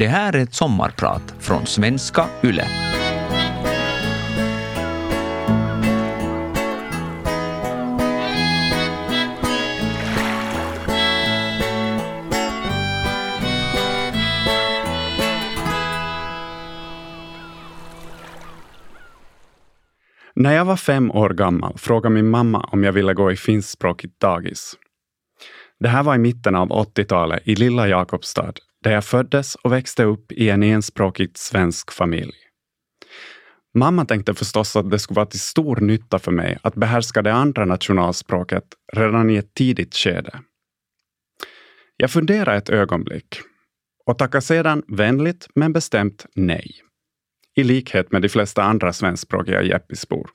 Det här är ett sommarprat från svenska YLE. När jag var fem år gammal frågade min mamma om jag ville gå i finskspråkigt dagis. Det här var i mitten av 80-talet i lilla Jakobstad, där jag föddes och växte upp i en enspråkigt svensk familj. Mamma tänkte förstås att det skulle vara till stor nytta för mig att behärska det andra nationalspråket redan i ett tidigt skede. Jag funderade ett ögonblick och tackade sedan vänligt men bestämt nej. I likhet med de flesta andra svenskspråkiga Jeppisbor.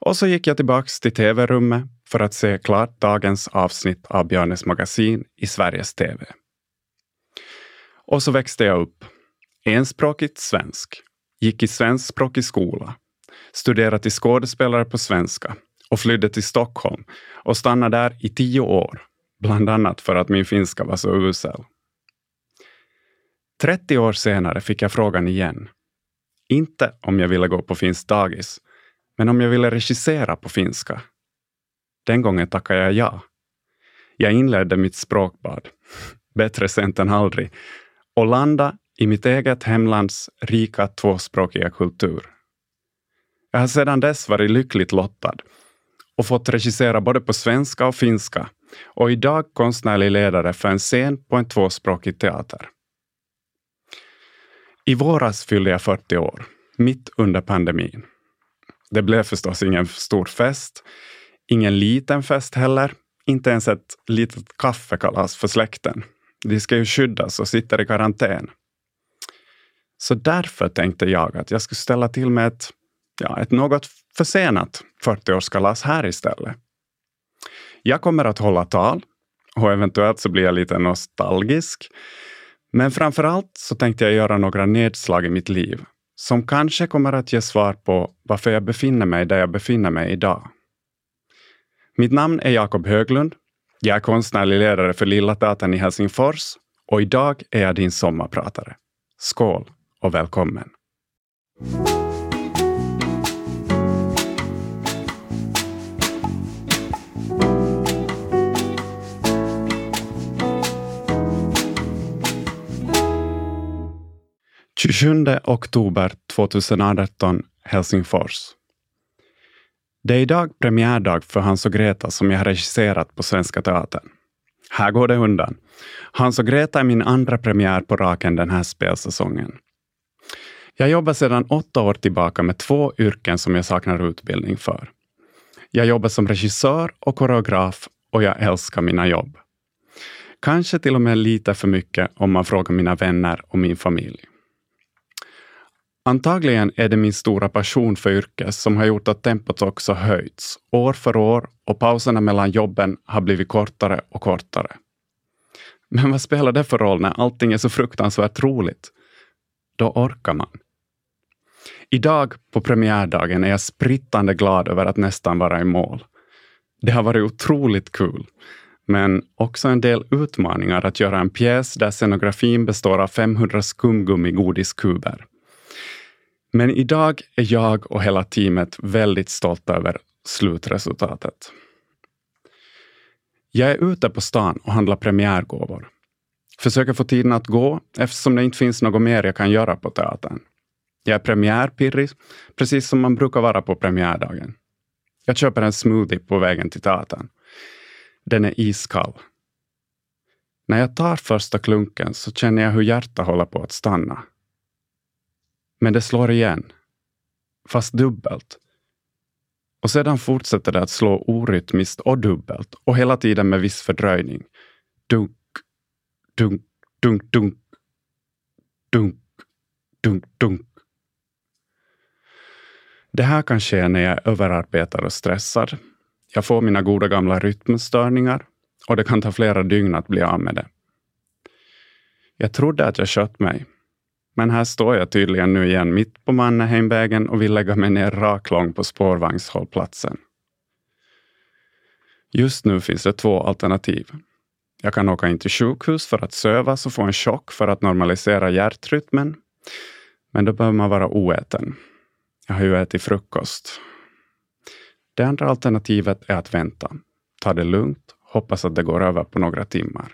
Och så gick jag tillbaks till tv-rummet för att se klart dagens avsnitt av Björnes magasin i Sveriges TV. Och så växte jag upp. Enspråkigt svensk. Gick i svenskspråkig skola. Studerade till skådespelare på svenska och flydde till Stockholm och stannade där i tio år. Bland annat för att min finska var så usel. 30 år senare fick jag frågan igen. Inte om jag ville gå på finskt dagis, men om jag ville regissera på finska. Den gången tackade jag ja. Jag inledde mitt språkbad, bättre sent än aldrig, och landa i mitt eget hemlands rika tvåspråkiga kultur. Jag har sedan dess varit lyckligt lottad och fått regissera både på svenska och finska och idag konstnärlig ledare för en scen på en tvåspråkig teater. I våras fyllde jag 40 år, mitt under pandemin. Det blev förstås ingen stor fest, ingen liten fest heller, inte ens ett litet kaffekalas för släkten. De ska ju skyddas och sitter i karantän. Så därför tänkte jag att jag skulle ställa till med ett, ja, ett något försenat 40-årskalas här istället. Jag kommer att hålla tal och eventuellt så blir jag lite nostalgisk. Men framför allt så tänkte jag göra några nedslag i mitt liv som kanske kommer att ge svar på varför jag befinner mig där jag befinner mig idag. Mitt namn är Jakob Höglund. Jag är konstnärlig ledare för Lilla Teatern i Helsingfors och idag är jag din sommarpratare. Skål och välkommen! 27 oktober 2018, Helsingfors. Det är idag premiärdag för Hans och Greta som jag har regisserat på Svenska Teatern. Här går det undan. Hans och Greta är min andra premiär på raken den här spelsäsongen. Jag jobbar sedan åtta år tillbaka med två yrken som jag saknar utbildning för. Jag jobbar som regissör och koreograf och jag älskar mina jobb. Kanske till och med lite för mycket om man frågar mina vänner och min familj. Antagligen är det min stora passion för yrket som har gjort att tempot också höjts år för år och pauserna mellan jobben har blivit kortare och kortare. Men vad spelar det för roll när allting är så fruktansvärt roligt? Då orkar man. Idag på premiärdagen är jag sprittande glad över att nästan vara i mål. Det har varit otroligt kul, men också en del utmaningar att göra en pjäs där scenografin består av 500 skumgummi-godiskuber. Men idag är jag och hela teamet väldigt stolta över slutresultatet. Jag är ute på stan och handlar premiärgåvor. Försöker få tiden att gå eftersom det inte finns något mer jag kan göra på teatern. Jag är premiärpirrig, precis som man brukar vara på premiärdagen. Jag köper en smoothie på vägen till teatern. Den är iskall. När jag tar första klunken så känner jag hur hjärtat håller på att stanna. Men det slår igen. Fast dubbelt. Och sedan fortsätter det att slå orytmiskt och dubbelt och hela tiden med viss fördröjning. Dunk, dunk, dunk, dunk, dunk, dunk, dunk. Det här kan ske när jag är överarbetad och stressad. Jag får mina goda gamla rytmstörningar och det kan ta flera dygn att bli av med det. Jag trodde att jag skött mig, men här står jag tydligen nu igen mitt på Mannerheimvägen och vill lägga mig ner raklång på spårvagnshållplatsen. Just nu finns det två alternativ. Jag kan åka in till sjukhus för att sövas och få en chock för att normalisera hjärtrytmen. Men då behöver man vara oäten. Jag har ju ätit frukost. Det andra alternativet är att vänta. Ta det lugnt, hoppas att det går över på några timmar.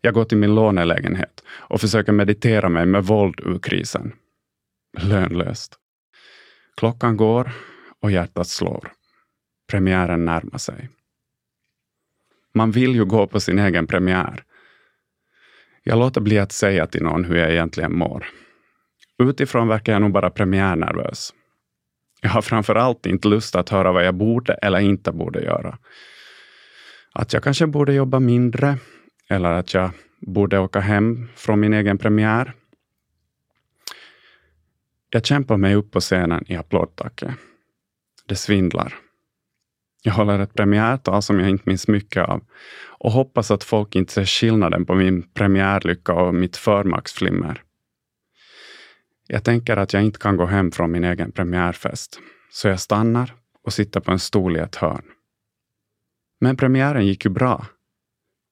Jag går till min lånelägenhet och försöker meditera mig med våld ur krisen. Lönlöst. Klockan går och hjärtat slår. Premiären närmar sig. Man vill ju gå på sin egen premiär. Jag låter bli att säga till någon hur jag egentligen mår. Utifrån verkar jag nog bara premiärnervös. Jag har framför allt inte lust att höra vad jag borde eller inte borde göra. Att jag kanske borde jobba mindre eller att jag borde åka hem från min egen premiär. Jag kämpar mig upp på scenen i applådtacket. Det svindlar. Jag håller ett premiärtal som jag inte minns mycket av och hoppas att folk inte ser skillnaden på min premiärlycka och mitt förmaksflimmer. Jag tänker att jag inte kan gå hem från min egen premiärfest, så jag stannar och sitter på en stol i ett hörn. Men premiären gick ju bra.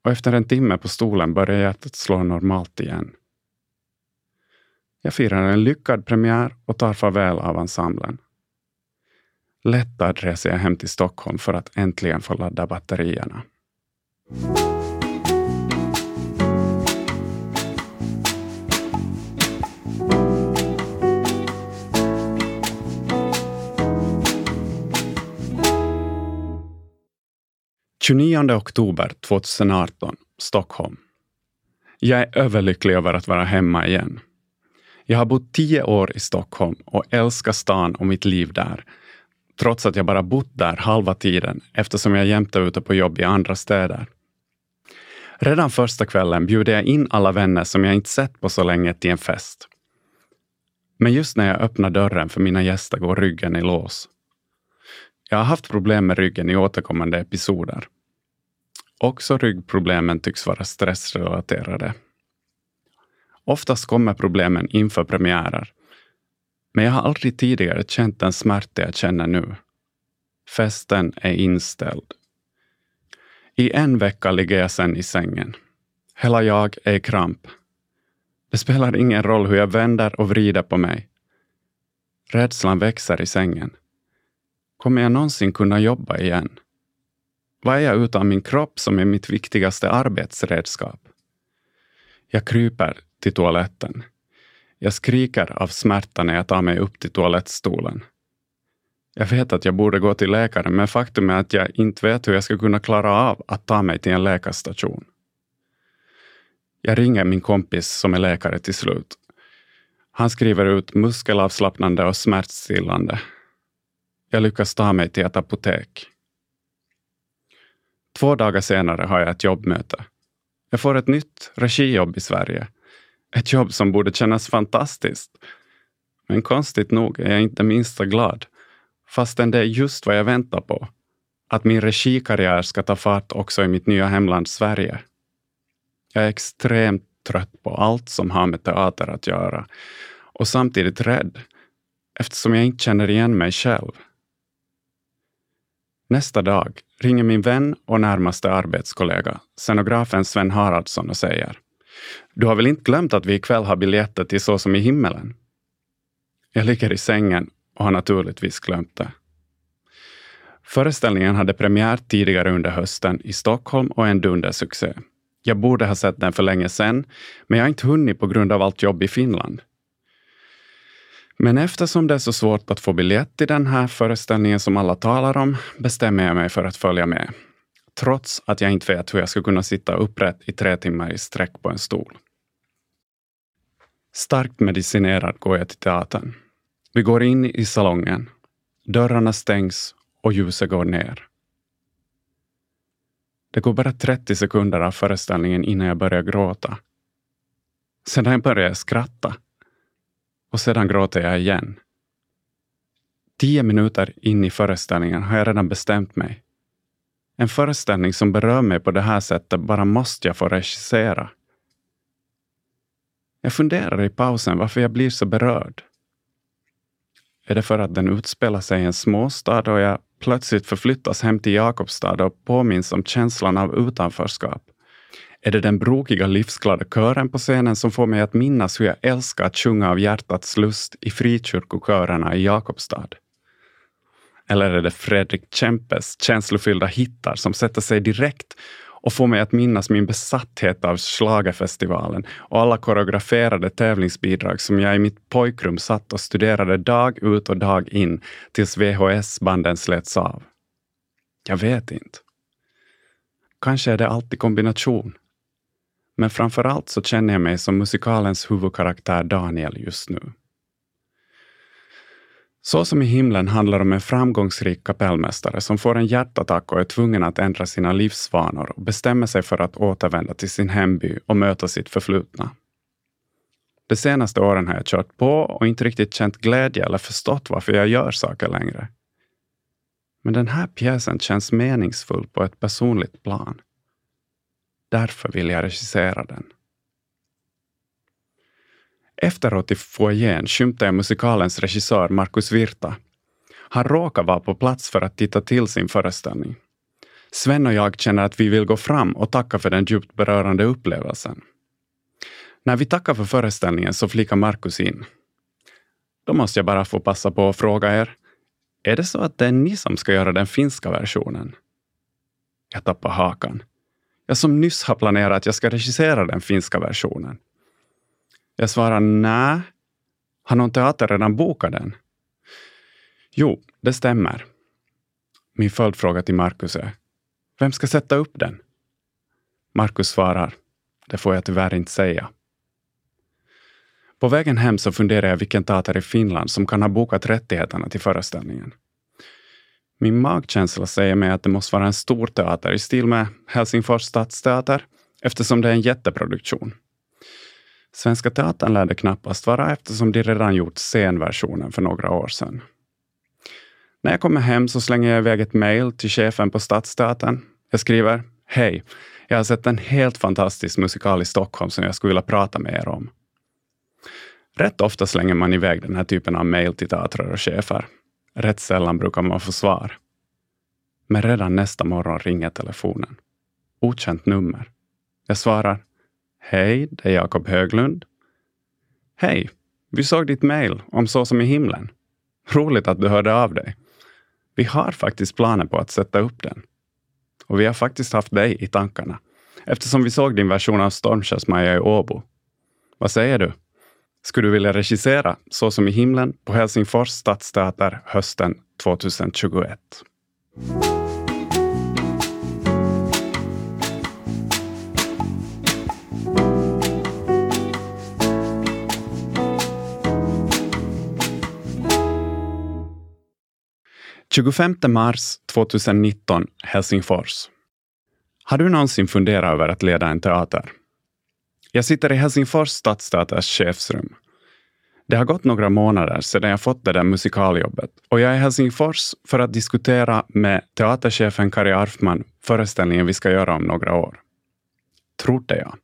Och efter en timme på stolen börjar hjärtat slå normalt igen. Jag firar en lyckad premiär och tar farväl av ensemblen. Lättad reser jag hem till Stockholm för att äntligen få ladda batterierna. 29 oktober 2018, Stockholm. Jag är överlycklig över att vara hemma igen. Jag har bott tio år i Stockholm och älskar stan och mitt liv där. Trots att jag bara bott där halva tiden eftersom jag jämt är ute på jobb i andra städer. Redan första kvällen bjuder jag in alla vänner som jag inte sett på så länge till en fest. Men just när jag öppnar dörren för mina gäster går ryggen i lås. Jag har haft problem med ryggen i återkommande episoder. Också ryggproblemen tycks vara stressrelaterade. Oftast kommer problemen inför premiärer. Men jag har aldrig tidigare känt den smärta jag känner nu. Festen är inställd. I en vecka ligger jag sen i sängen. Hela jag är i kramp. Det spelar ingen roll hur jag vänder och vrider på mig. Rädslan växer i sängen. Kommer jag någonsin kunna jobba igen? Vad är jag utan min kropp som är mitt viktigaste arbetsredskap? Jag kryper till toaletten. Jag skriker av smärta när jag tar mig upp till toalettstolen. Jag vet att jag borde gå till läkaren, men faktum är att jag inte vet hur jag ska kunna klara av att ta mig till en läkarstation. Jag ringer min kompis som är läkare till slut. Han skriver ut muskelavslappnande och smärtstillande. Jag lyckas ta mig till ett apotek. Två dagar senare har jag ett jobbmöte. Jag får ett nytt regijobb i Sverige. Ett jobb som borde kännas fantastiskt. Men konstigt nog är jag inte minsta glad, fastän det är just vad jag väntar på. Att min regikarriär ska ta fart också i mitt nya hemland Sverige. Jag är extremt trött på allt som har med teater att göra och samtidigt rädd eftersom jag inte känner igen mig själv. Nästa dag ringer min vän och närmaste arbetskollega, scenografen Sven Haraldsson och säger Du har väl inte glömt att vi ikväll har biljetter till Så som i himmelen? Jag ligger i sängen och har naturligtvis glömt det. Föreställningen hade premiär tidigare under hösten i Stockholm och är en dundersuccé. Jag borde ha sett den för länge sedan, men jag har inte hunnit på grund av allt jobb i Finland. Men eftersom det är så svårt att få biljett till den här föreställningen som alla talar om bestämmer jag mig för att följa med. Trots att jag inte vet hur jag ska kunna sitta upprätt i tre timmar i sträck på en stol. Starkt medicinerad går jag till teatern. Vi går in i salongen. Dörrarna stängs och ljuset går ner. Det går bara 30 sekunder av föreställningen innan jag börjar gråta. Sedan börjar jag skratta och sedan gråter jag igen. Tio minuter in i föreställningen har jag redan bestämt mig. En föreställning som berör mig på det här sättet bara måste jag få regissera. Jag funderar i pausen varför jag blir så berörd. Är det för att den utspelar sig i en småstad och jag plötsligt förflyttas hem till Jakobstad och påminns om känslan av utanförskap? Är det den brokiga livsglada kören på scenen som får mig att minnas hur jag älskar att sjunga av hjärtats lust i frikyrkokörerna i Jakobstad? Eller är det Fredrik Kempes känslofyllda hittar som sätter sig direkt och får mig att minnas min besatthet av Schlagerfestivalen och alla koreograferade tävlingsbidrag som jag i mitt pojkrum satt och studerade dag ut och dag in tills VHS-banden slets av. Jag vet inte. Kanske är det alltid kombination. Men framför allt så känner jag mig som musikalens huvudkaraktär Daniel just nu. Så som i himlen handlar om en framgångsrik kapellmästare som får en hjärtattack och är tvungen att ändra sina livsvanor och bestämmer sig för att återvända till sin hemby och möta sitt förflutna. De senaste åren har jag kört på och inte riktigt känt glädje eller förstått varför jag gör saker längre. Men den här pjäsen känns meningsfull på ett personligt plan. Därför vill jag regissera den. Efteråt i foajén skymtade jag musikalens regissör Markus Virta. Han råkar vara på plats för att titta till sin föreställning. Sven och jag känner att vi vill gå fram och tacka för den djupt berörande upplevelsen. När vi tackar för föreställningen så flikar Markus in. Då måste jag bara få passa på att fråga er. Är det så att det är ni som ska göra den finska versionen? Jag tappar hakan. Jag som nyss har planerat att jag ska regissera den finska versionen. Jag svarar nej. Har någon teater redan bokat den? Jo, det stämmer. Min följdfråga till Markus är, vem ska sätta upp den? Markus svarar, det får jag tyvärr inte säga. På vägen hem så funderar jag vilken teater i Finland som kan ha bokat rättigheterna till föreställningen. Min magkänsla säger mig att det måste vara en stor teater i stil med Helsingfors stadsteater eftersom det är en jätteproduktion. Svenska Teatern lär det knappast vara eftersom de redan gjort scenversionen för några år sedan. När jag kommer hem så slänger jag iväg ett mejl till chefen på Stadsteatern. Jag skriver Hej, jag har sett en helt fantastisk musikal i Stockholm som jag skulle vilja prata med er om. Rätt ofta slänger man iväg den här typen av mejl till teatrar och chefer. Rätt sällan brukar man få svar. Men redan nästa morgon ringer telefonen. Okänt nummer. Jag svarar Hej, det är Jakob Höglund. Hej, vi såg ditt mejl om Så som i himlen. Roligt att du hörde av dig. Vi har faktiskt planer på att sätta upp den. Och vi har faktiskt haft dig i tankarna eftersom vi såg din version av Stormskärsmaja i Åbo. Vad säger du? Skulle du vilja regissera Så som i himlen på Helsingfors stadsteater hösten 2021? 25 mars 2019, Helsingfors. Har du någonsin funderat över att leda en teater? Jag sitter i Helsingfors stadsteaters chefsrum. Det har gått några månader sedan jag fått det där musikaljobbet och jag är i Helsingfors för att diskutera med teaterchefen Kari Arfman föreställningen vi ska göra om några år. Trodde jag.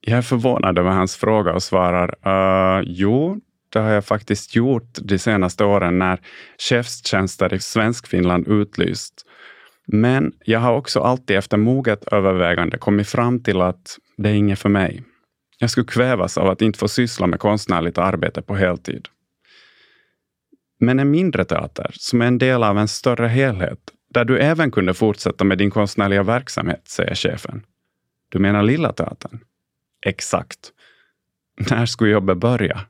Jag är förvånad över hans fråga och svarar uh, jo, det har jag faktiskt gjort de senaste åren när chefstjänster i Svenskfinland utlyst. Men jag har också alltid efter moget övervägande kommit fram till att det är inget för mig. Jag skulle kvävas av att inte få syssla med konstnärligt arbete på heltid. Men en mindre teater, som är en del av en större helhet, där du även kunde fortsätta med din konstnärliga verksamhet, säger chefen. Du menar Lilla Teatern? Exakt. När skulle jobbet börja?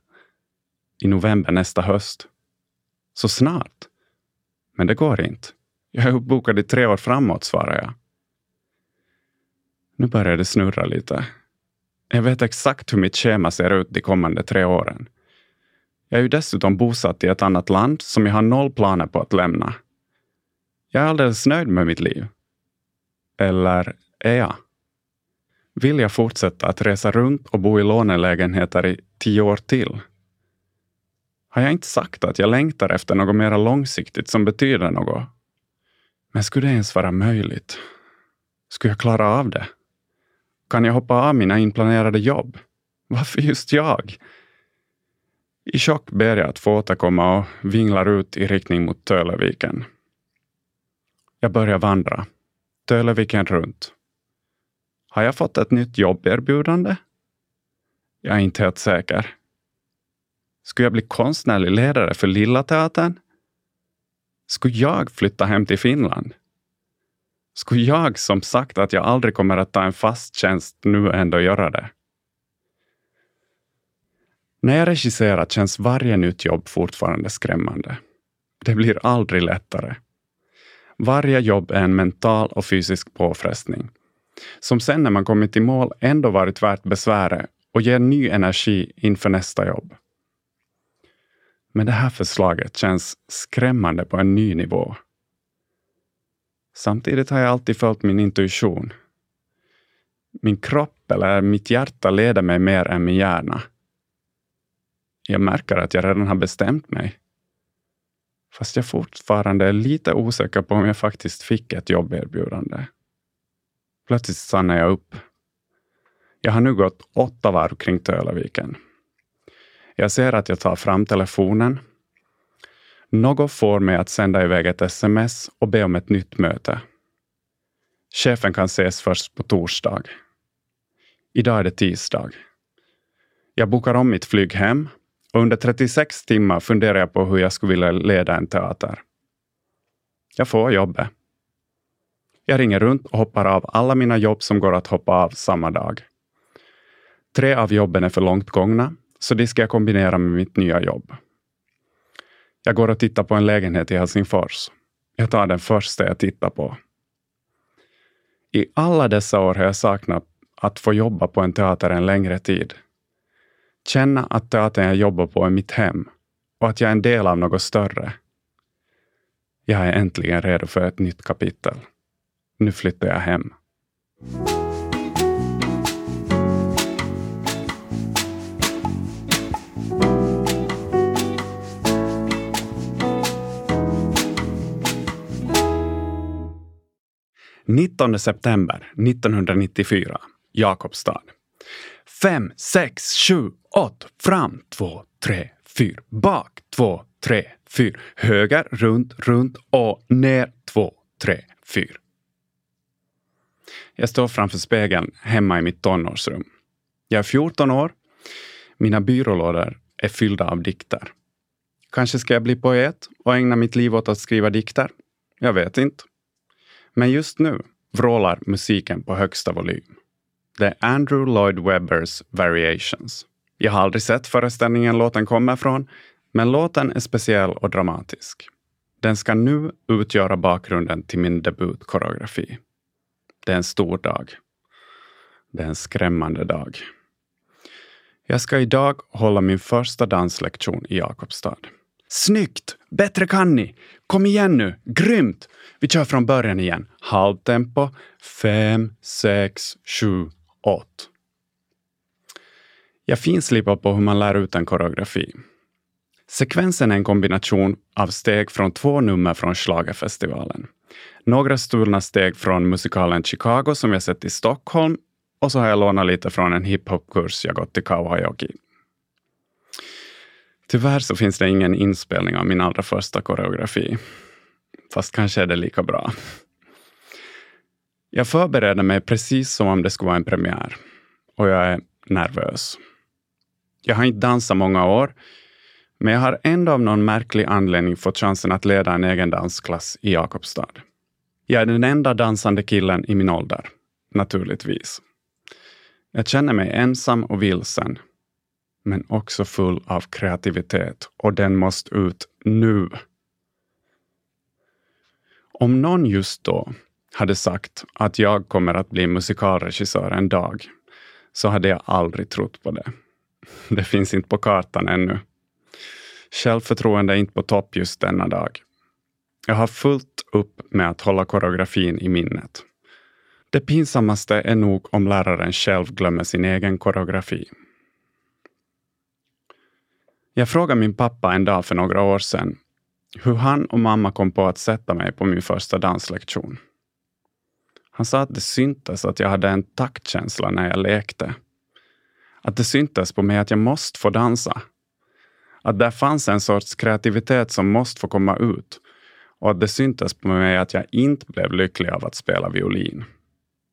i november nästa höst. Så snart? Men det går inte. Jag är uppbokad i tre år framåt, svarar jag. Nu börjar det snurra lite. Jag vet exakt hur mitt schema ser ut de kommande tre åren. Jag är ju dessutom bosatt i ett annat land som jag har noll planer på att lämna. Jag är alldeles nöjd med mitt liv. Eller är jag? Vill jag fortsätta att resa runt och bo i lånelägenheter i tio år till? Har jag inte sagt att jag längtar efter något mer långsiktigt som betyder något? Men skulle det ens vara möjligt? Skulle jag klara av det? Kan jag hoppa av mina inplanerade jobb? Varför just jag? I chock ber jag att få återkomma och vinglar ut i riktning mot Töleviken. Jag börjar vandra. Töleviken runt. Har jag fått ett nytt jobberbjudande? Jag är inte helt säker. Skulle jag bli konstnärlig ledare för Lilla Teatern? Skulle jag flytta hem till Finland? Skulle jag som sagt att jag aldrig kommer att ta en fast tjänst nu ändå göra det? När jag regisserar känns varje nytt jobb fortfarande skrämmande. Det blir aldrig lättare. Varje jobb är en mental och fysisk påfrestning som sen när man kommit i mål ändå varit värt besväret och ger ny energi inför nästa jobb. Men det här förslaget känns skrämmande på en ny nivå. Samtidigt har jag alltid följt min intuition. Min kropp eller mitt hjärta leder mig mer än min hjärna. Jag märker att jag redan har bestämt mig. Fast jag fortfarande är lite osäker på om jag faktiskt fick ett jobberbjudande. Plötsligt stannar jag upp. Jag har nu gått åtta varv kring Tölaviken. Jag ser att jag tar fram telefonen. Något får mig att sända iväg ett sms och be om ett nytt möte. Chefen kan ses först på torsdag. Idag är det tisdag. Jag bokar om mitt flyg hem och under 36 timmar funderar jag på hur jag skulle vilja leda en teater. Jag får jobbet. Jag ringer runt och hoppar av alla mina jobb som går att hoppa av samma dag. Tre av jobben är för långt gångna, så det ska jag kombinera med mitt nya jobb. Jag går och tittar på en lägenhet i Helsingfors. Jag tar den första jag tittar på. I alla dessa år har jag saknat att få jobba på en teater en längre tid. Känna att teatern jag jobbar på är mitt hem och att jag är en del av något större. Jag är äntligen redo för ett nytt kapitel. Nu flyttar jag hem. 19 september 1994, Jakobstad. Fem, sex, sju, åtta, fram, två, tre, fyra, bak, två, tre, fyra, höger, runt, runt och ner, två, tre, fyra. Jag står framför spegeln hemma i mitt tonårsrum. Jag är 14 år. Mina byrålådor är fyllda av dikter. Kanske ska jag bli poet och ägna mitt liv åt att skriva dikter? Jag vet inte. Men just nu vrålar musiken på högsta volym. Det är Andrew Lloyd Webbers Variations. Jag har aldrig sett föreställningen låten kommer från, men låten är speciell och dramatisk. Den ska nu utgöra bakgrunden till min debutkoreografi. Det är en stor dag. Det är en skrämmande dag. Jag ska idag hålla min första danslektion i Jakobstad. Snyggt! Bättre kan ni! Kom igen nu! Grymt! Vi kör från början igen. Halvtempo. Fem, sex, sju, åtta. Jag finslipar på hur man lär ut en koreografi. Sekvensen är en kombination av steg från två nummer från Schlagerfestivalen. Några stulna steg från musikalen Chicago som jag sett i Stockholm och så har jag lånat lite från en hiphopkurs jag gått i Kauhajoki. Tyvärr så finns det ingen inspelning av min allra första koreografi. Fast kanske är det lika bra. Jag förbereder mig precis som om det skulle vara en premiär. Och jag är nervös. Jag har inte dansat många år, men jag har ändå av någon märklig anledning fått chansen att leda en egen dansklass i Jakobstad. Jag är den enda dansande killen i min ålder, naturligtvis. Jag känner mig ensam och vilsen, men också full av kreativitet och den måste ut nu. Om någon just då hade sagt att jag kommer att bli musikalregissör en dag, så hade jag aldrig trott på det. Det finns inte på kartan ännu. Självförtroende är inte på topp just denna dag. Jag har fullt upp med att hålla koreografin i minnet. Det pinsammaste är nog om läraren själv glömmer sin egen koreografi. Jag frågade min pappa en dag för några år sedan hur han och mamma kom på att sätta mig på min första danslektion. Han sa att det syntes att jag hade en taktkänsla när jag lekte. Att det syntes på mig att jag måste få dansa. Att där fanns en sorts kreativitet som måste få komma ut och att det syntes på mig att jag inte blev lycklig av att spela violin.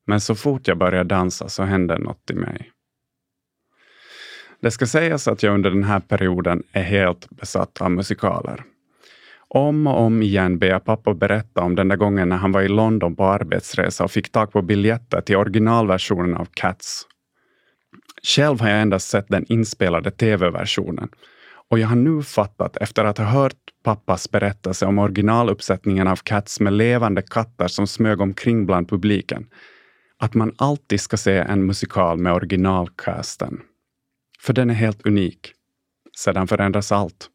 Men så fort jag började dansa så hände något i mig. Det ska sägas att jag under den här perioden är helt besatt av musikaler. Om och om igen ber jag pappa berätta om den där gången när han var i London på arbetsresa och fick tag på biljetter till originalversionen av Cats. Själv har jag endast sett den inspelade tv-versionen och jag har nu fattat, efter att ha hört pappas berättelse om originaluppsättningen av Cats med levande katter som smög omkring bland publiken, att man alltid ska se en musikal med originalcasten. För den är helt unik. Sedan förändras allt.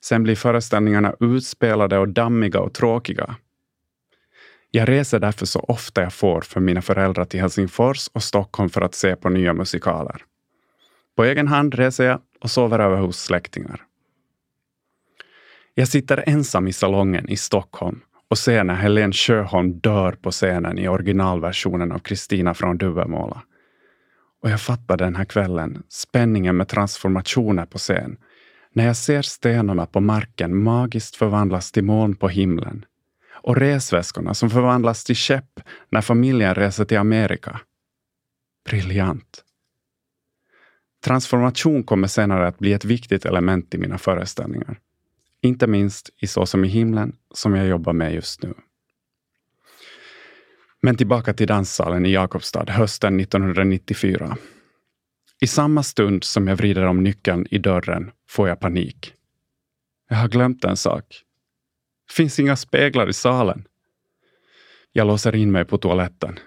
Sen blir föreställningarna utspelade och dammiga och tråkiga. Jag reser därför så ofta jag får för mina föräldrar till Helsingfors och Stockholm för att se på nya musikaler. På egen hand reser jag och sover över hos släktingar. Jag sitter ensam i salongen i Stockholm och ser när Helen Sjöholm dör på scenen i originalversionen av Kristina från Duvemåla. Och jag fattar den här kvällen spänningen med transformationer på scen. När jag ser stenarna på marken magiskt förvandlas till moln på himlen. Och resväskorna som förvandlas till skepp när familjen reser till Amerika. Briljant. Transformation kommer senare att bli ett viktigt element i mina föreställningar. Inte minst i Så som i himlen, som jag jobbar med just nu. Men tillbaka till danssalen i Jakobstad hösten 1994. I samma stund som jag vrider om nyckeln i dörren får jag panik. Jag har glömt en sak. Finns inga speglar i salen. Jag låser in mig på toaletten.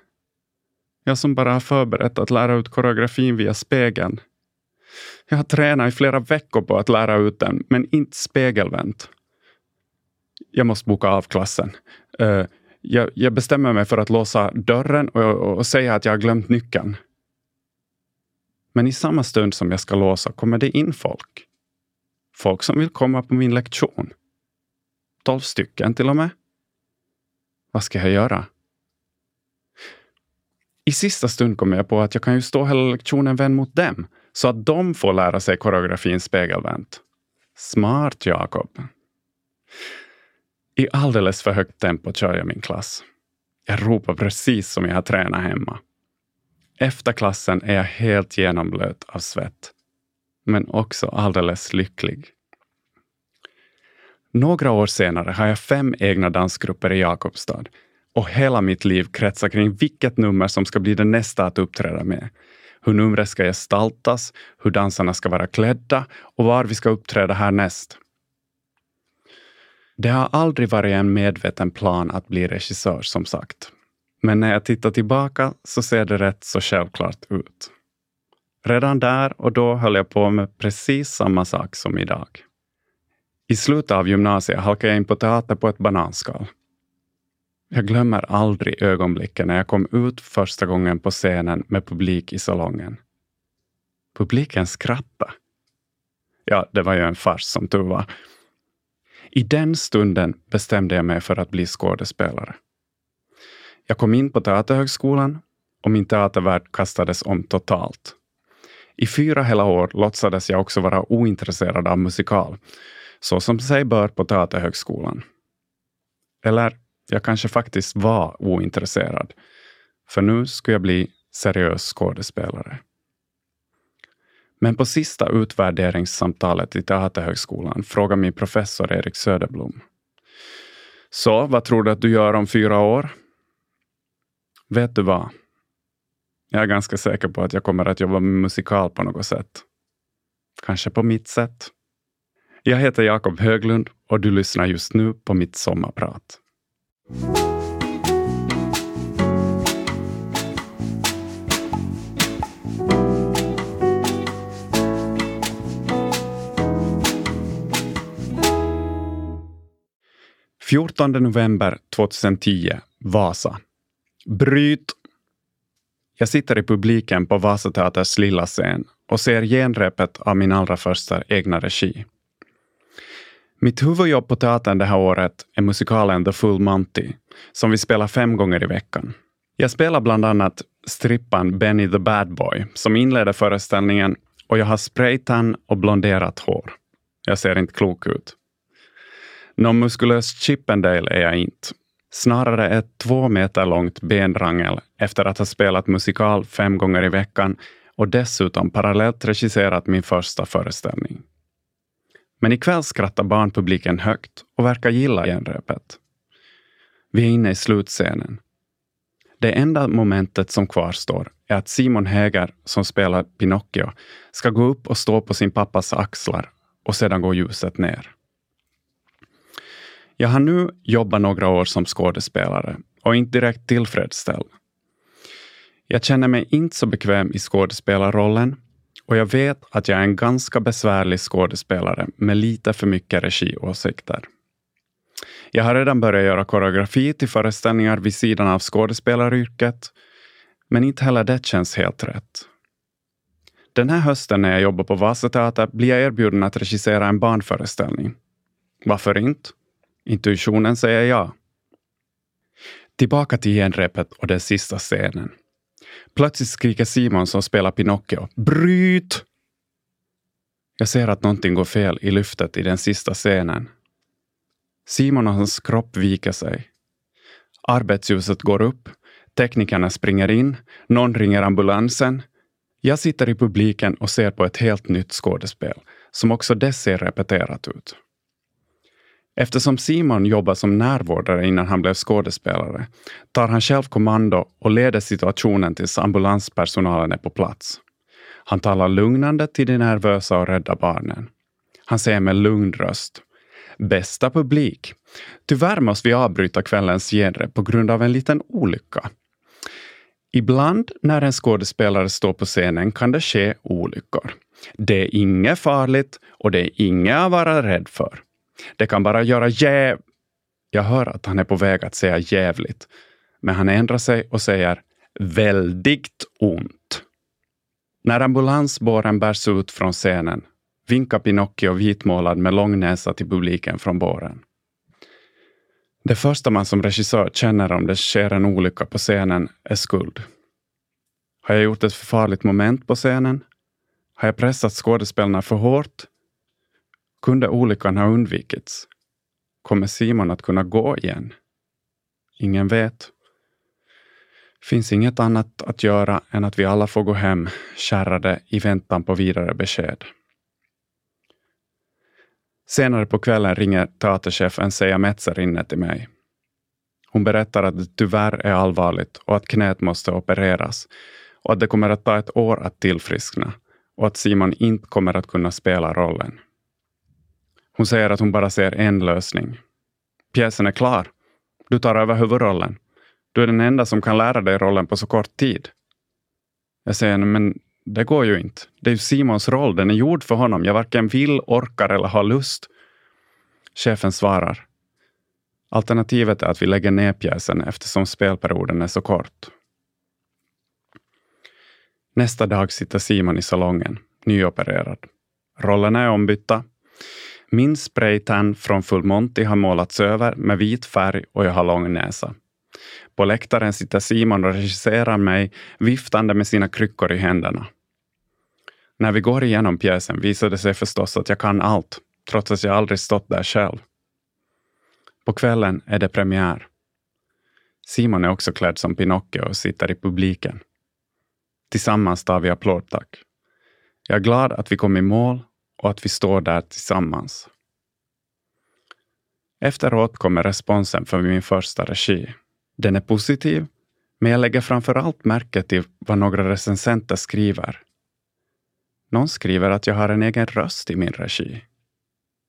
Jag som bara har förberett att lära ut koreografin via spegeln. Jag har tränat i flera veckor på att lära ut den, men inte spegelvänt. Jag måste boka av klassen. Eh, jag, jag, bestämmer mig för att låsa dörren och, och, och säga att jag har glömt nyckeln. Men i samma stund som jag ska låsa kommer det in folk. Folk som vill komma på min lektion. Tolv stycken till och med. Vad ska jag göra? I sista stund kommer jag på att jag kan ju stå hela lektionen vänd mot dem, så att de får lära sig koreografin spegelvänt. Smart, Jakob. I alldeles för högt tempo kör jag min klass. Jag ropar precis som jag har tränat hemma. Efter klassen är jag helt genomblöt av svett, men också alldeles lycklig. Några år senare har jag fem egna dansgrupper i Jakobstad och hela mitt liv kretsar kring vilket nummer som ska bli det nästa att uppträda med. Hur numret ska gestaltas, hur dansarna ska vara klädda och var vi ska uppträda härnäst. Det har aldrig varit en medveten plan att bli regissör, som sagt. Men när jag tittar tillbaka så ser det rätt så självklart ut. Redan där och då höll jag på med precis samma sak som idag. I slutet av gymnasiet halkade jag in på teater på ett bananskal. Jag glömmer aldrig ögonblicken när jag kom ut första gången på scenen med publik i salongen. Publiken skrattade. Ja, det var ju en fars som tur var. I den stunden bestämde jag mig för att bli skådespelare. Jag kom in på Teaterhögskolan och min teatervärld kastades om totalt. I fyra hela år låtsades jag också vara ointresserad av musikal, så som sig bör på Teaterhögskolan. Eller jag kanske faktiskt var ointresserad, för nu skulle jag bli seriös skådespelare. Men på sista utvärderingssamtalet i Teaterhögskolan frågar min professor Erik Söderblom. Så, vad tror du att du gör om fyra år? Vet du vad? Jag är ganska säker på att jag kommer att jobba med musikal på något sätt. Kanske på mitt sätt. Jag heter Jakob Höglund och du lyssnar just nu på mitt sommarprat. 14 november 2010, Vasa. Bryt! Jag sitter i publiken på Vasateaters lilla scen och ser genrepet av min allra första egna regi. Mitt huvudjobb på teatern det här året är musikalen The Full Monty, som vi spelar fem gånger i veckan. Jag spelar bland annat strippan Benny the Bad Boy, som inleder föreställningen och jag har spraytan och blonderat hår. Jag ser inte klok ut. Någon muskulös Chippendale är jag inte. Snarare ett två meter långt benrangel efter att ha spelat musikal fem gånger i veckan och dessutom parallellt regisserat min första föreställning. Men ikväll skrattar barnpubliken högt och verkar gilla genrepet. Vi är inne i slutscenen. Det enda momentet som kvarstår är att Simon Häger, som spelar Pinocchio, ska gå upp och stå på sin pappas axlar och sedan går ljuset ner. Jag har nu jobbat några år som skådespelare och inte direkt tillfredsställd. Jag känner mig inte så bekväm i skådespelarrollen och jag vet att jag är en ganska besvärlig skådespelare med lite för mycket regiåsikter. Jag har redan börjat göra koreografi till föreställningar vid sidan av skådespelaryrket, men inte heller det känns helt rätt. Den här hösten när jag jobbar på Vasateater blir jag erbjuden att regissera en barnföreställning. Varför inte? Intuitionen säger ja. Tillbaka till genrepet och den sista scenen. Plötsligt skriker Simon som spelar Pinocchio. Bryt! Jag ser att någonting går fel i lyftet i den sista scenen. Simon och hans kropp viker sig. Arbetsljuset går upp. Teknikerna springer in. Någon ringer ambulansen. Jag sitter i publiken och ser på ett helt nytt skådespel, som också det ser repeterat ut. Eftersom Simon jobbar som närvårdare innan han blev skådespelare tar han själv kommando och leder situationen tills ambulanspersonalen är på plats. Han talar lugnande till de nervösa och rädda barnen. Han säger med lugn röst. Bästa publik! Tyvärr måste vi avbryta kvällens genre på grund av en liten olycka. Ibland när en skådespelare står på scenen kan det ske olyckor. Det är inget farligt och det är inget att vara rädd för. Det kan bara göra jäv... Jag hör att han är på väg att säga jävligt, men han ändrar sig och säger väldigt ont. När ambulansbåren bärs ut från scenen vinkar Pinocchio vitmålad med lång näsa till publiken från båren. Det första man som regissör känner om det sker en olycka på scenen är skuld. Har jag gjort ett för farligt moment på scenen? Har jag pressat skådespelarna för hårt? Kunde olyckan ha undvikits? Kommer Simon att kunna gå igen? Ingen vet. Finns inget annat att göra än att vi alla får gå hem kärrade i väntan på vidare besked. Senare på kvällen ringer teaterchefen Seija Metzer inne till mig. Hon berättar att det tyvärr är allvarligt och att knät måste opereras och att det kommer att ta ett år att tillfriskna och att Simon inte kommer att kunna spela rollen. Hon säger att hon bara ser en lösning. Pjäsen är klar. Du tar över huvudrollen. Du är den enda som kan lära dig rollen på så kort tid. Jag säger, men det går ju inte. Det är ju Simons roll, den är gjord för honom. Jag varken vill, orkar eller har lust. Chefen svarar. Alternativet är att vi lägger ner pjäsen eftersom spelperioden är så kort. Nästa dag sitter Simon i salongen, nyopererad. Rollerna är ombytta min spraytan från Full Monty har målats över med vit färg och jag har lång näsa. På läktaren sitter Simon och regisserar mig viftande med sina kryckor i händerna. När vi går igenom pjäsen visar det sig förstås att jag kan allt, trots att jag aldrig stått där själv. På kvällen är det premiär. Simon är också klädd som Pinocchio och sitter i publiken. Tillsammans tar vi applådtack. Jag är glad att vi kom i mål och att vi står där tillsammans. Efteråt kommer responsen för min första regi. Den är positiv, men jag lägger framför allt märke till vad några recensenter skriver. Någon skriver att jag har en egen röst i min regi.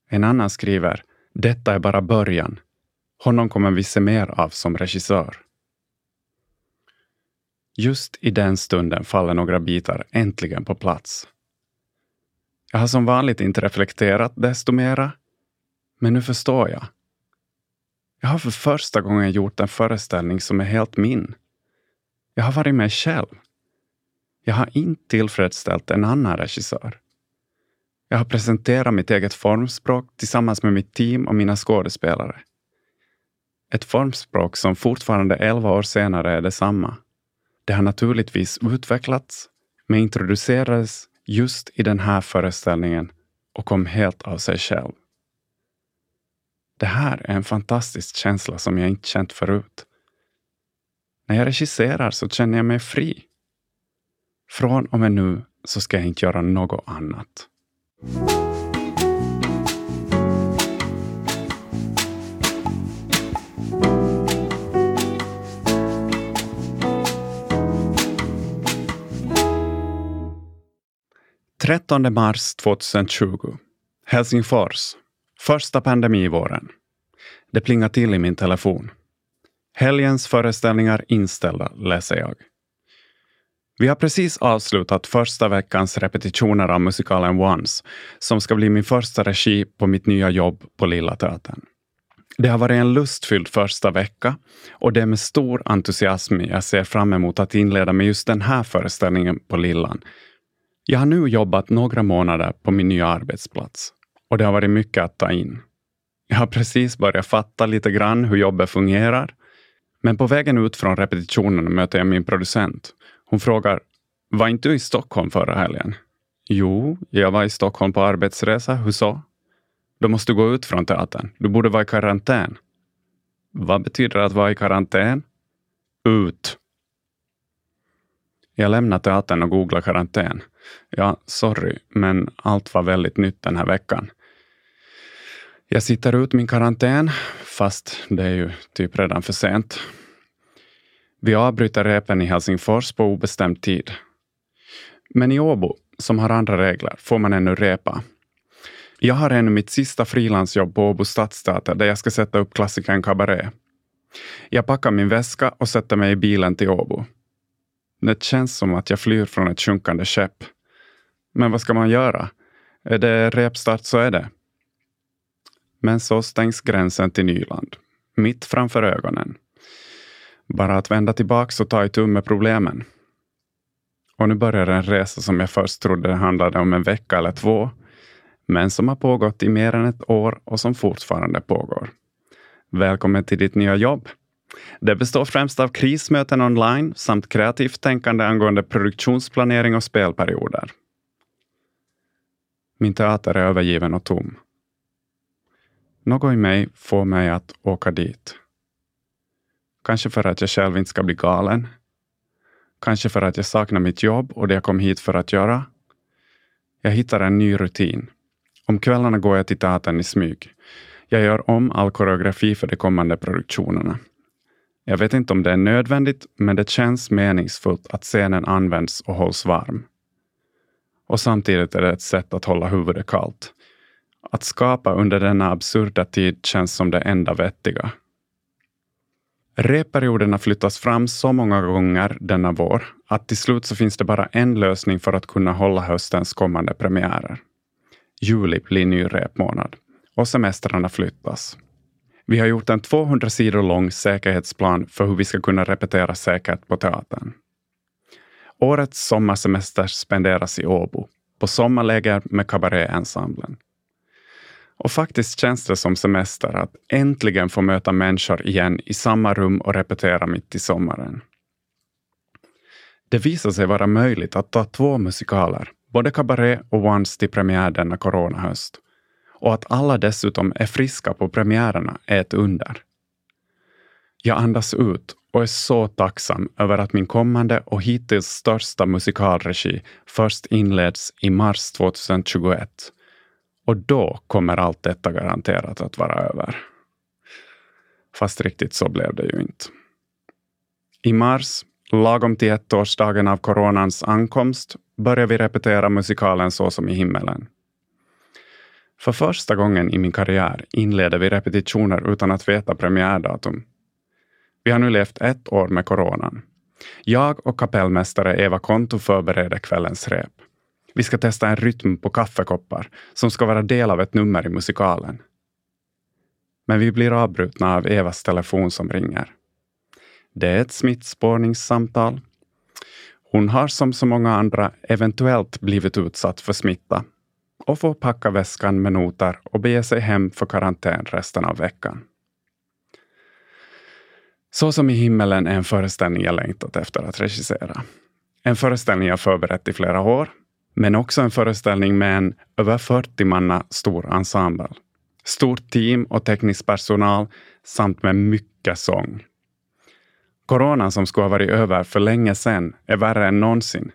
En annan skriver detta är bara början. Honom kommer vi se mer av som regissör. Just i den stunden faller några bitar äntligen på plats. Jag har som vanligt inte reflekterat desto mera. Men nu förstår jag. Jag har för första gången gjort en föreställning som är helt min. Jag har varit mig själv. Jag har inte tillfredsställt en annan regissör. Jag har presenterat mitt eget formspråk tillsammans med mitt team och mina skådespelare. Ett formspråk som fortfarande elva år senare är detsamma. Det har naturligtvis utvecklats, men introducerades just i den här föreställningen och kom helt av sig själv. Det här är en fantastisk känsla som jag inte känt förut. När jag regisserar så känner jag mig fri. Från och med nu så ska jag inte göra något annat. 13 mars 2020. Helsingfors. Första pandemivåren. Det plingar till i min telefon. Helgens föreställningar inställda, läser jag. Vi har precis avslutat första veckans repetitioner av musikalen Once, som ska bli min första regi på mitt nya jobb på Lilla Teatern. Det har varit en lustfylld första vecka och det är med stor entusiasm jag ser fram emot att inleda med just den här föreställningen på Lillan, jag har nu jobbat några månader på min nya arbetsplats och det har varit mycket att ta in. Jag har precis börjat fatta lite grann hur jobbet fungerar. Men på vägen ut från repetitionen möter jag min producent. Hon frågar, var inte du i Stockholm förra helgen? Jo, jag var i Stockholm på arbetsresa. Hur så? Då måste du gå ut från teatern. Du borde vara i karantän. Vad betyder att vara i karantän? Ut. Jag lämnar teatern och googlar karantän. Ja, sorry, men allt var väldigt nytt den här veckan. Jag sitter ut min karantän, fast det är ju typ redan för sent. Vi avbryter repen i Helsingfors på obestämd tid. Men i Åbo, som har andra regler, får man ännu repa. Jag har ännu mitt sista frilansjobb på Åbo stadsteater där jag ska sätta upp klassikern Cabaret. Jag packar min väska och sätter mig i bilen till Åbo. Det känns som att jag flyr från ett sjunkande skepp. Men vad ska man göra? Är det repstart så är det. Men så stängs gränsen till Nyland, mitt framför ögonen. Bara att vända tillbaka och ta itu med problemen. Och nu börjar en resa som jag först trodde handlade om en vecka eller två, men som har pågått i mer än ett år och som fortfarande pågår. Välkommen till ditt nya jobb! Det består främst av krismöten online samt kreativt tänkande angående produktionsplanering och spelperioder. Min teater är övergiven och tom. Något i mig får mig att åka dit. Kanske för att jag själv inte ska bli galen. Kanske för att jag saknar mitt jobb och det jag kom hit för att göra. Jag hittar en ny rutin. Om kvällarna går jag till teatern i smyg. Jag gör om all koreografi för de kommande produktionerna. Jag vet inte om det är nödvändigt, men det känns meningsfullt att scenen används och hålls varm. Och samtidigt är det ett sätt att hålla huvudet kallt. Att skapa under denna absurda tid känns som det enda vettiga. Reperioderna flyttas fram så många gånger denna vår att till slut så finns det bara en lösning för att kunna hålla höstens kommande premiärer. Juli blir ny repmånad och semestrarna flyttas. Vi har gjort en 200 sidor lång säkerhetsplan för hur vi ska kunna repetera säkert på teatern. Årets sommarsemester spenderas i Åbo, på sommarläger med kabaréensemblen. Och faktiskt känns det som semester att äntligen få möta människor igen i samma rum och repetera mitt i sommaren. Det visar sig vara möjligt att ta två musikaler, både Cabaret och Once till premiär denna coronahöst. Och att alla dessutom är friska på premiärerna är ett under. Jag andas ut och är så tacksam över att min kommande och hittills största musikalregi först inleds i mars 2021. Och då kommer allt detta garanterat att vara över. Fast riktigt så blev det ju inte. I mars, lagom till ettårsdagen av coronans ankomst, börjar vi repetera musikalen Så som i himmelen. För första gången i min karriär inleder vi repetitioner utan att veta premiärdatum vi har nu levt ett år med coronan. Jag och kapellmästare Eva Konto förbereder kvällens rep. Vi ska testa en rytm på kaffekoppar som ska vara del av ett nummer i musikalen. Men vi blir avbrutna av Evas telefon som ringer. Det är ett smittspårningssamtal. Hon har som så många andra eventuellt blivit utsatt för smitta och får packa väskan med noter och bege sig hem för karantän resten av veckan. Så som i himmelen är en föreställning jag längtat efter att regissera. En föreställning jag förberett i flera år, men också en föreställning med en över 40 manna stor ensemble. stort team och teknisk personal samt med mycket sång. Coronan som skulle ha varit över för länge sedan är värre än någonsin.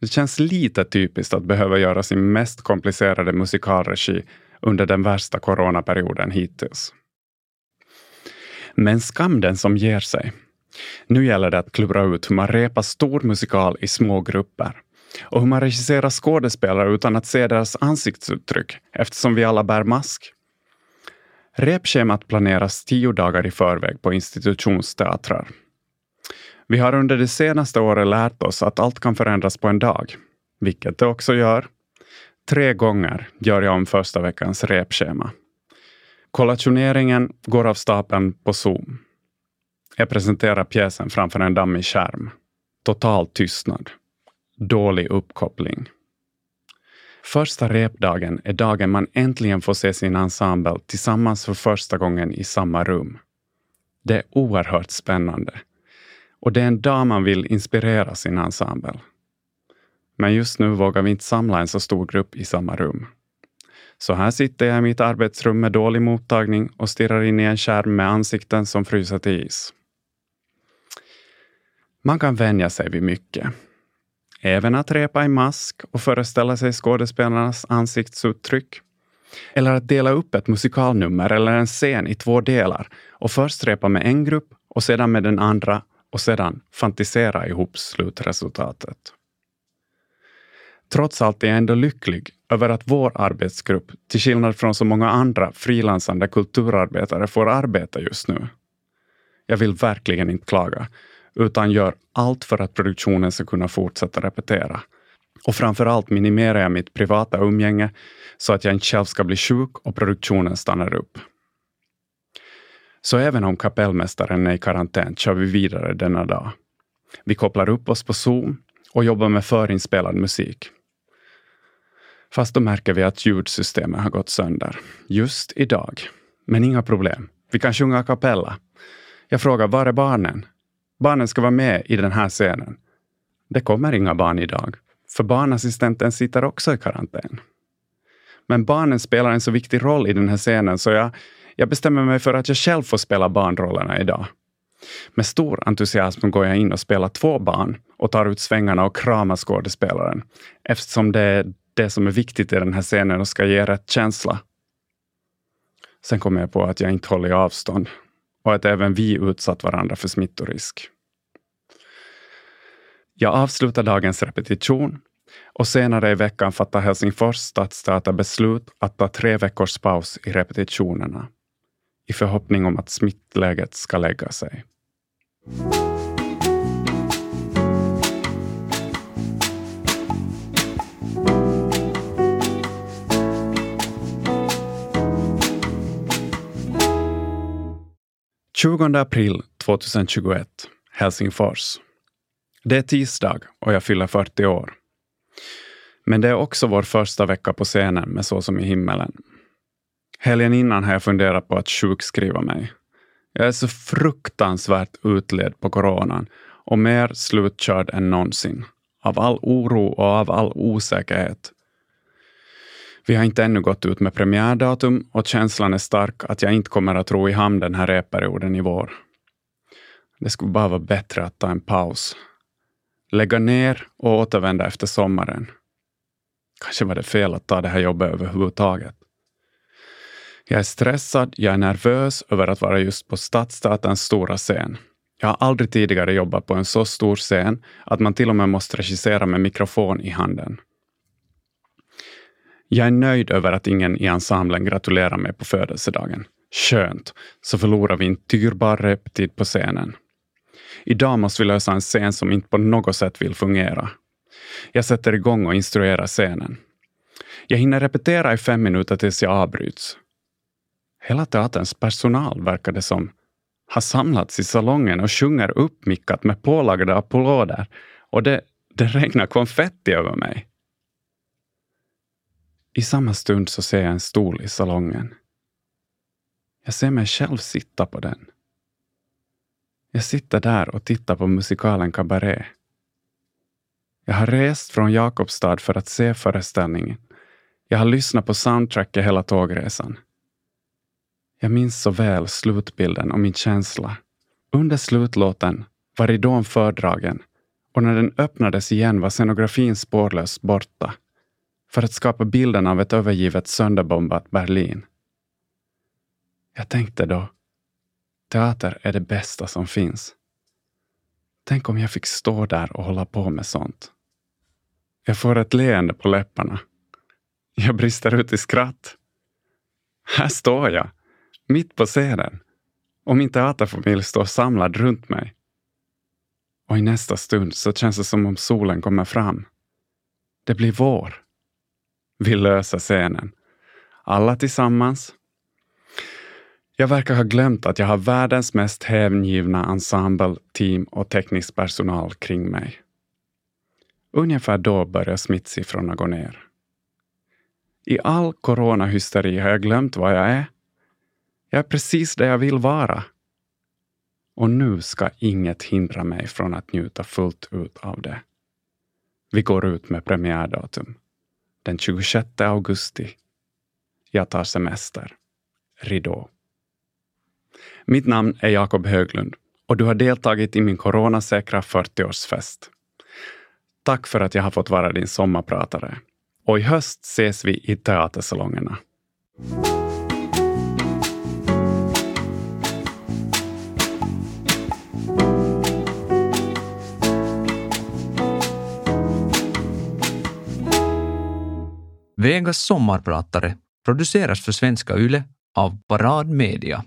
Det känns lite typiskt att behöva göra sin mest komplicerade musikalregi under den värsta coronaperioden hittills. Men skam den som ger sig. Nu gäller det att klura ut hur man repar stor musikal i små grupper och hur man regisserar skådespelare utan att se deras ansiktsuttryck eftersom vi alla bär mask. Repschemat planeras tio dagar i förväg på institutionsteatrar. Vi har under det senaste året lärt oss att allt kan förändras på en dag, vilket det också gör. Tre gånger gör jag om första veckans repschema. Kollationeringen går av stapeln på Zoom. Jag presenterar pjäsen framför en dammig skärm. Total tystnad. Dålig uppkoppling. Första repdagen är dagen man äntligen får se sin ensemble tillsammans för första gången i samma rum. Det är oerhört spännande. Och det är en dag man vill inspirera sin ensemble. Men just nu vågar vi inte samla en så stor grupp i samma rum. Så här sitter jag i mitt arbetsrum med dålig mottagning och stirrar in i en skärm med ansikten som fryser till is. Man kan vänja sig vid mycket. Även att repa i mask och föreställa sig skådespelarnas ansiktsuttryck. Eller att dela upp ett musikalnummer eller en scen i två delar och först repa med en grupp och sedan med den andra och sedan fantisera ihop slutresultatet. Trots allt är jag ändå lycklig över att vår arbetsgrupp, till skillnad från så många andra frilansande kulturarbetare, får arbeta just nu. Jag vill verkligen inte klaga, utan gör allt för att produktionen ska kunna fortsätta repetera. Och framför allt minimerar jag mitt privata umgänge så att jag inte själv ska bli sjuk och produktionen stannar upp. Så även om kapellmästaren är i karantän kör vi vidare denna dag. Vi kopplar upp oss på Zoom och jobbar med förinspelad musik. Fast då märker vi att ljudsystemet har gått sönder. Just idag. Men inga problem. Vi kan sjunga a cappella. Jag frågar, var är barnen? Barnen ska vara med i den här scenen. Det kommer inga barn idag, för barnassistenten sitter också i karantän. Men barnen spelar en så viktig roll i den här scenen så jag, jag bestämmer mig för att jag själv får spela barnrollerna idag. Med stor entusiasm går jag in och spelar två barn och tar ut svängarna och kramar skådespelaren eftersom det är det som är viktigt i den här scenen och ska ge rätt känsla. Sen kommer jag på att jag inte håller avstånd och att även vi utsatt varandra för smittorisk. Jag avslutar dagens repetition och senare i veckan fattar Helsingfors stadsteater beslut att ta tre veckors paus i repetitionerna i förhoppning om att smittläget ska lägga sig. 20 april 2021, Helsingfors. Det är tisdag och jag fyller 40 år. Men det är också vår första vecka på scenen med Så som i himmelen. Helgen innan har jag funderat på att sjukskriva mig. Jag är så fruktansvärt utled på coronan och mer slutkörd än någonsin. Av all oro och av all osäkerhet vi har inte ännu gått ut med premiärdatum och känslan är stark att jag inte kommer att ro i hamn den här reperioden i vår. Det skulle bara vara bättre att ta en paus. Lägga ner och återvända efter sommaren. Kanske var det fel att ta det här jobbet överhuvudtaget. Jag är stressad, jag är nervös över att vara just på Stadsteaterns stora scen. Jag har aldrig tidigare jobbat på en så stor scen att man till och med måste regissera med mikrofon i handen. Jag är nöjd över att ingen i ensemblen gratulerar mig på födelsedagen. Skönt, så förlorar vi en dyrbar reptid på scenen. Idag måste vi lösa en scen som inte på något sätt vill fungera. Jag sätter igång och instruerar scenen. Jag hinner repetera i fem minuter tills jag avbryts. Hela teaterns personal verkar det som har samlats i salongen och sjunger uppmickat med pålagda applåder och det, det regnar konfetti över mig. I samma stund så ser jag en stol i salongen. Jag ser mig själv sitta på den. Jag sitter där och tittar på musikalen Cabaret. Jag har rest från Jakobstad för att se föreställningen. Jag har lyssnat på soundtracket hela tågresan. Jag minns så väl slutbilden och min känsla. Under slutlåten var ridån fördragen och när den öppnades igen var scenografin spårlöst borta för att skapa bilden av ett övergivet sönderbombat Berlin. Jag tänkte då, teater är det bästa som finns. Tänk om jag fick stå där och hålla på med sånt. Jag får ett leende på läpparna. Jag brister ut i skratt. Här står jag, mitt på scenen, och min teaterfamilj står samlad runt mig. Och i nästa stund så känns det som om solen kommer fram. Det blir vår. Vi löser scenen. Alla tillsammans. Jag verkar ha glömt att jag har världens mest hängivna ensemble, team och teknisk personal kring mig. Ungefär då börjar smittsiffrorna gå ner. I all coronahysteri har jag glömt vad jag är. Jag är precis där jag vill vara. Och nu ska inget hindra mig från att njuta fullt ut av det. Vi går ut med premiärdatum. Den 26 augusti. Jag tar semester. Ridå. Mitt namn är Jakob Höglund och du har deltagit i min coronasäkra 40-årsfest. Tack för att jag har fått vara din sommarpratare. Och i höst ses vi i teatersalongerna. Vegas sommarpratare produceras för Svenska Yle av Parad Media.